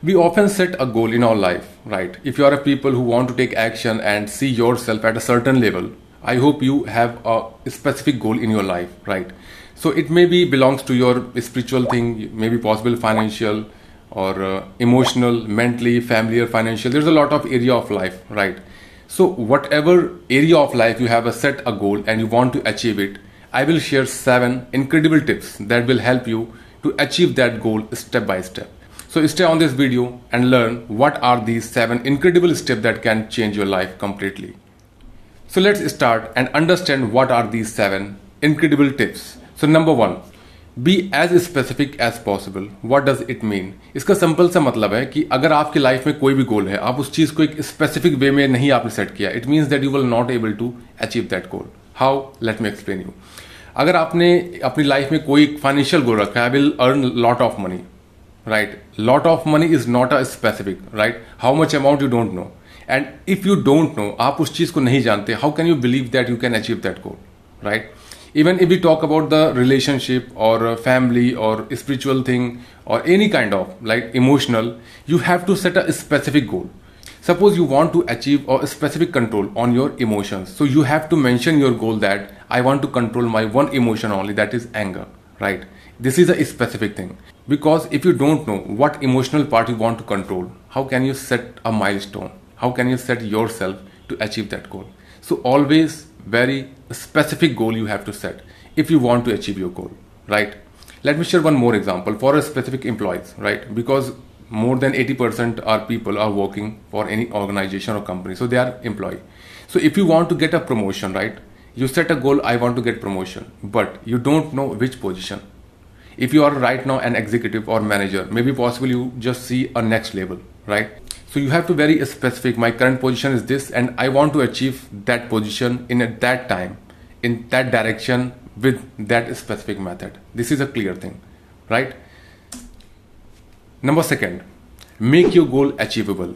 We often set a goal in our life, right? If you are a people who want to take action and see yourself at a certain level, I hope you have a specific goal in your life, right? So it maybe belongs to your spiritual thing, maybe possible financial or uh, emotional, mentally, family or financial. There's a lot of area of life, right? So whatever area of life you have a set a goal and you want to achieve it, I will share seven incredible tips that will help you to achieve that goal step by step. So stay on this video and learn what are these seven incredible steps that can change your life completely. So let's start and understand what are these seven incredible tips. So number one, be as specific as possible. What does it mean? इसका simple सा मतलब है कि अगर आपकी life में कोई भी गोल है आप उस चीज़ को एक स्पेसिफिक वे में नहीं आपने सेट किया it means that you will not able to achieve that goal how let me explain you अगर आपने अपनी लाइफ में कोई फाइनेंशियल गोल रखा है I will earn lot of money right lot of money is not a specific right how much amount you don't no and if you don't no आप उस चीज को नहीं जानते how can you believe that you can achieve that goal right even if we talk about the relationship or family or spiritual thing or any kind of like emotional you have to set a specific goal suppose you want to achieve a specific control on your emotions so you have to mention your goal that i want to control my one emotion only that is anger right this is a specific thing because if you don't know what emotional part you want to control how can you set a milestone? How can you set yourself to achieve that goal? So always very specific goal you have to set if you want to achieve your goal right? Let me share one more example for a specific employees right? Because more than 80% are people are working for any organization or company so they are employee. So if you want to get a promotion right you set a goal i want to get promotion but you don't know which position if you are right now an executive or manager maybe possible you just see a next level right? So you have to very specific my current position is this and i want to achieve that position in at that time in that direction with that specific method. This is a clear thing right? Number second make your goal achievable.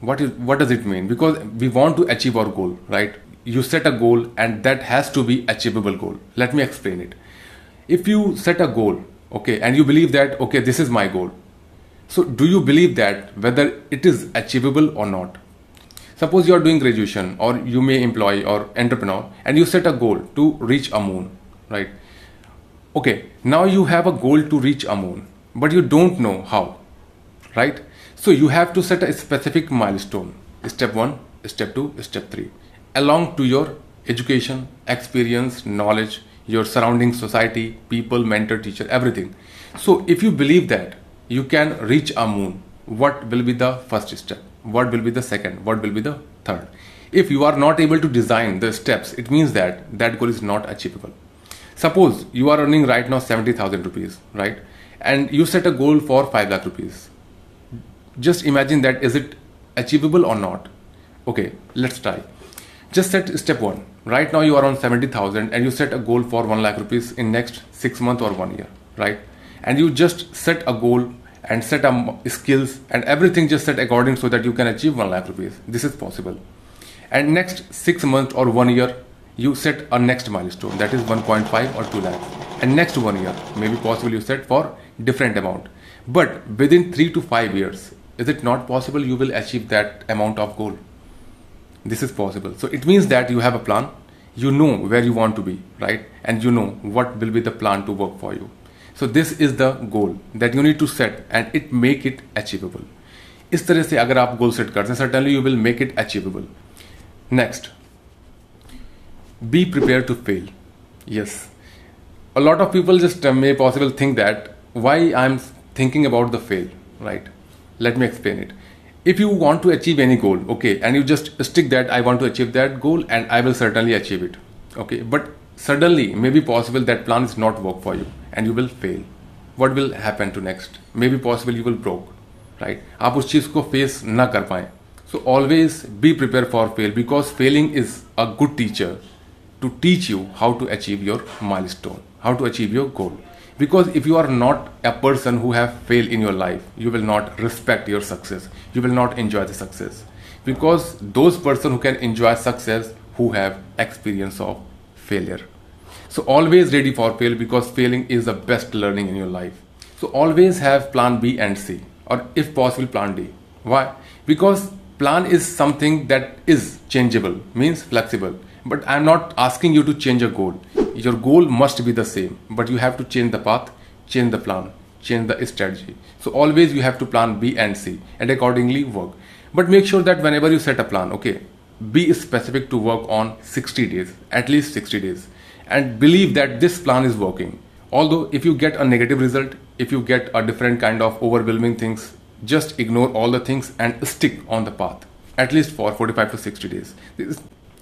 What is what does it mean? Because we want to achieve our goal right? You set a goal and that has to be achievable goal. Let me explain it. If you set a goal okay and you believe that okay this is my goal. So do you believe that whether it is achievable or not? Suppose you are doing graduation or you may employ or entrepreneur and you set a goal to reach a moon right? Okay now you have a goal to reach a moon but you don't know how right? So you have to set a specific milestone. Step 1 step 2 step 3 along to your education experience knowledge your surrounding society people mentor teacher everything. So if you believe that you can reach a moon. What will be the first step? What will be the second? What will be the third? If you are not able to design the steps it means that that goal is not achievable. Suppose you are earning right now 70000 rupees right? And you set a goal for 5 lakh rupees. Just imagine that is it achievable or not? Okay let's try just set step 1 right now you are on 70000 and you set a goal for 1 lakh rupees in next 6 months or 1 year right? And you just set a goal and set a skills and everything just set according so that you can achieve 1 lakh rupees. This is possible. And next 6 months or 1 year you set a next milestone that is 1.5 or 2 lakh. And next 1 year maybe possible you set for different amount. But within 3 to 5 years is it not possible you will achieve that amount of goal this is possible so it means that you have a plan you know where you want to be right and you know what will be the plan to work for you so this is the goal that you need to set and it make it achievable इस तरह से अगर आप goal set करते हैं certainly you will make it achievable next be prepared to fail yes a lot of people just uh, may possible think that why i'm thinking about the fail right let me explain it if you want to achieve any goal okay and you just stick that i want to achieve that goal and i will certainly achieve it okay but suddenly maybe possible that plan is not work for you and you will fail what will happen to next maybe possible you will broke right आप उस चीज को face ना कर पाए so always be prepared for fail because failing is a good teacher to teach you how to achieve your milestone how to achieve your goal because if you are not a person who have failed in your life you will not respect your success you will not enjoy the success because those person who can enjoy success who have experience of failure so always ready for fail because failing is the best learning in your life so always have plan b and c or if possible plan D. Why? Because plan is something that is changeable, means flexible. But I'm not asking you to change your goal. Your goal must be the same, but you have to change the path, change the plan, change the strategy. So always you have to plan B and C and accordingly work. But make sure that whenever you set a plan, okay, be specific to work on 60 days, at least 60 days, and believe that this plan is working. Although if you get a negative result, if you get a different kind of overwhelming things, just ignore all the things and stick on the path at least for 45 to 60 days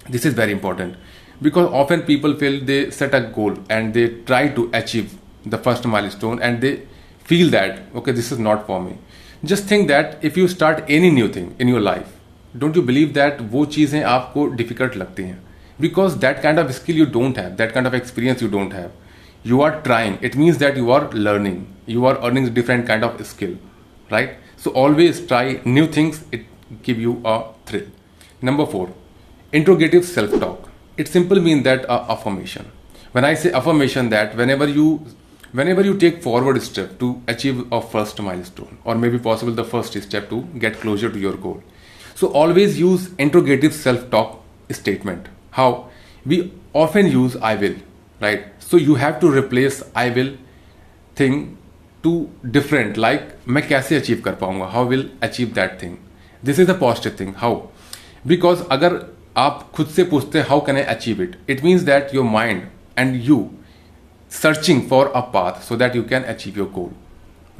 this is very important because often people feel they set a goal and they try to achieve the first milestone and they feel that okay this is not for me just think that if you start any new thing in your life don't you believe that वो चीज़ें आपको difficult लगती हैं because that kind of skill you don't have that kind of experience you don't have you are trying it means that you are learning you are earning different kind of skill right so always try new things it give you a thrill number four interrogative self-talk it simply means that uh, affirmation when i say affirmation that whenever you whenever you take forward step to achieve a first milestone or maybe possible the first step to get closer to your goal so always use interrogative self-talk statement how we often use i will right so you have to replace i will thing to different like मैं कैसे achieve कर पाऊंगा how will achieve that thing this is a positive thing how because अगर आप खुद से पूछते how can I achieve it it means that your mind and you searching for a path so that you can achieve your goal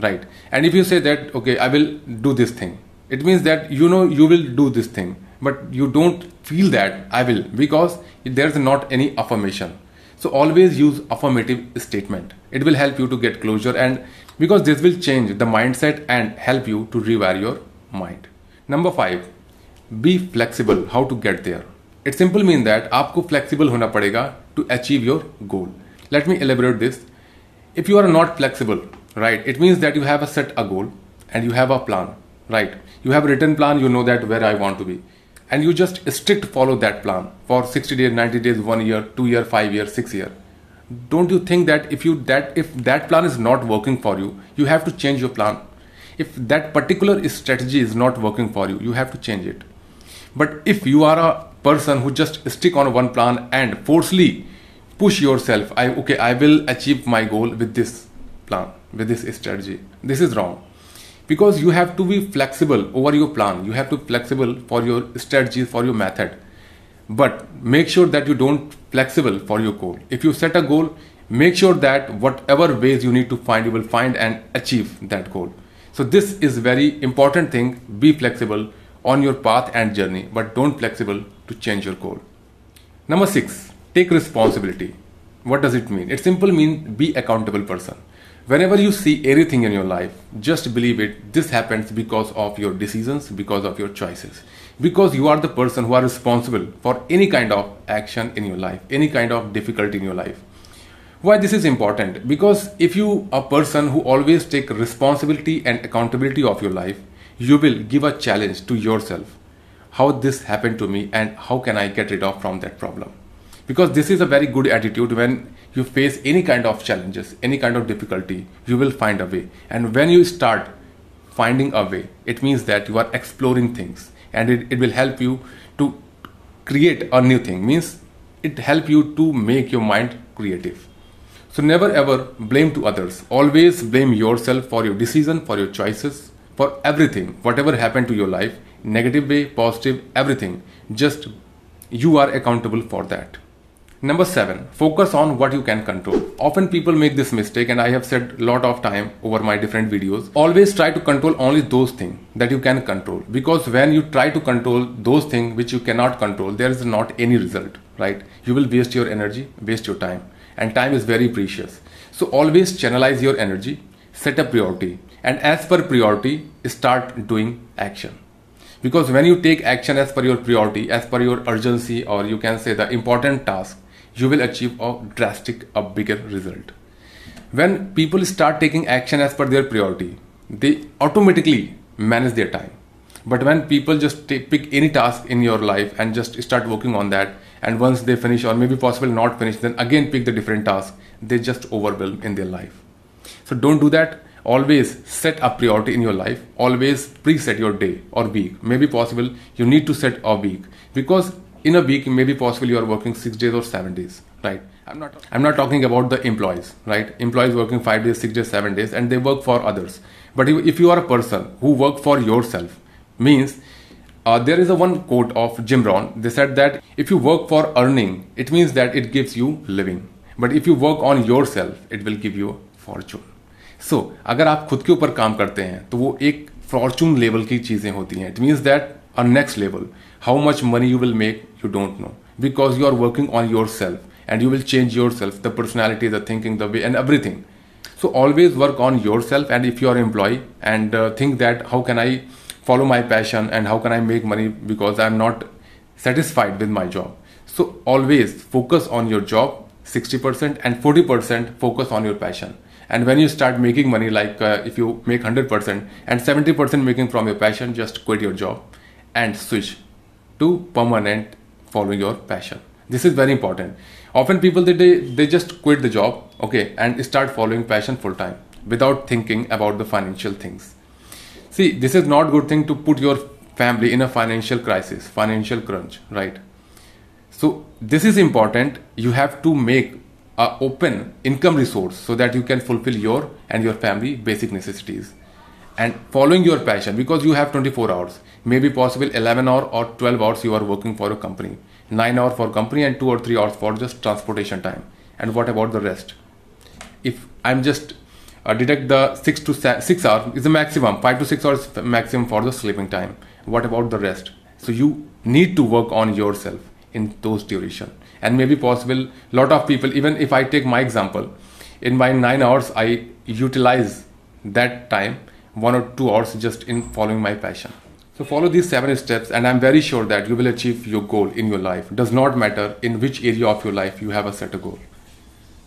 right and if you say that okay i will do this thing it means that you know you will do this thing but you don't feel that i will because there's not any affirmation so always use affirmative statement it will help you to get closure and because this will change the mindset and help you to rewire your mind number 5 be flexible how to get there it simply means that आपको flexible होना पड़ेगा to achieve your goal let me elaborate this if you are not flexible right it means that you have a set a goal and you have a plan right you have a written plan you know that where i want to be and you just strict follow that plan for 60 days 90 days 1 year 2 year 5 year 6 year don't you think that if you that if that plan is not working for you you have to change your plan if that particular strategy is not working for you you have to change it but if you are a person who just stick on one plan and forcefully push yourself, I okay, I will achieve my goal with this plan, with this strategy. This is wrong. Because you have to be flexible over your plan. You have to be flexible for your strategy, for your method. But make sure that you don't flexible for your goal. If you set a goal, make sure that whatever ways you need to find, you will find and achieve that goal. So this is very important thing. Be flexible on your path and journey, but don't flexible to change your goal. Number six, take responsibility. What does it mean? It simply means be accountable person. Whenever you see anything in your life, just believe it. This happens because of your decisions, because of your choices. Because you are the person who are responsible for any kind of action in your life, any kind of difficulty in your life. Why this is important? Because if you a person who always take responsibility and accountability of your life, you will give a challenge to yourself. How this happened to me and how can i get rid of from that problem? Because this is a very good attitude when you face any kind of challenges any kind of difficulty you will find a way. And when you start finding a way it means that you are exploring things and it, it will help you to create a new thing. Means it help you to make your mind creative. So never ever blame to others. Always blame yourself for your decision for your choices for everything whatever happened to your life negative way positive everything just you are accountable for that. Number 7 focus on what you can control. Often people make this mistake and i have said lot of time over my different videos. Always try to control only those things that you can control because when you try to control those things which you cannot control there is not any result right? You will waste your energy waste your time and time is very precious. So always channelize your energy set a priority and as per priority start doing action. Because when you take action as per your priority as per your urgency or you can say the important task you will achieve a drastic a bigger result. When people start taking action as per their priority they automatically manage their time. But when people just take, pick any task in your life and just start working on that and once they finish or maybe possible not finish then again pick the different task they just overwhelm in their life. So don't do that always set a priority in your life always preset your day or week maybe possible you need to set a week because in a week maybe possible you are working 6 days or 7 days right i'm not i'm not talking about the employees right employees working 5 days 6 days 7 days and they work for others but if you are a person who work for yourself means uh, there is a one quote of Jim Rohn. They said that if you work for earning, it means that it gives you living. But if you work on yourself, it will give you fortune. So अगर आप खुद के ऊपर काम करते हैं तो वो एक फॉर्चून लेवल की चीज़ें होती हैं. It means that a next level how much money you will make you don't know because you are working on yourself and you will change yourself the personality the thinking the way and everything so always work on yourself and if you are employ and think that how can I follow my passion and how can I make money because I am not satisfied with my job so always focus on your job sixty percent and forty percent focus on your passion And when you start making money, like uh, if you make 100% and 70% making from your passion, just quit your job and switch to permanent following your passion. This is very important. Often people they, they just quit the job, okay, and start following passion full time without thinking about the financial things see this is not good thing to put your family in a financial crisis financial crunch right so this is important you have to make a open income resource so that you can fulfill your and your family basic necessities. And following your passion because you have 24 hours maybe possible 11 hour or 12 hours you are working for a company. 9 hours for company and 2 or 3 hours for just transportation time. And what about the rest? If i'm just uh, deduct the 6 to 6 hours is the maximum 5 to 6 hours maximum for the sleeping time. What about the rest? So you need to work on yourself in those duration. And maybe possible lot of people even if i take my example in my 9 hours i utilize that time 1 or 2 hours just in following my passion. So follow these 7 steps and i'm very sure that you will achieve your goal in your life. Does not matter in which area of your life you have a set a goal.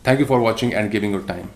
Thank you for watching and giving your time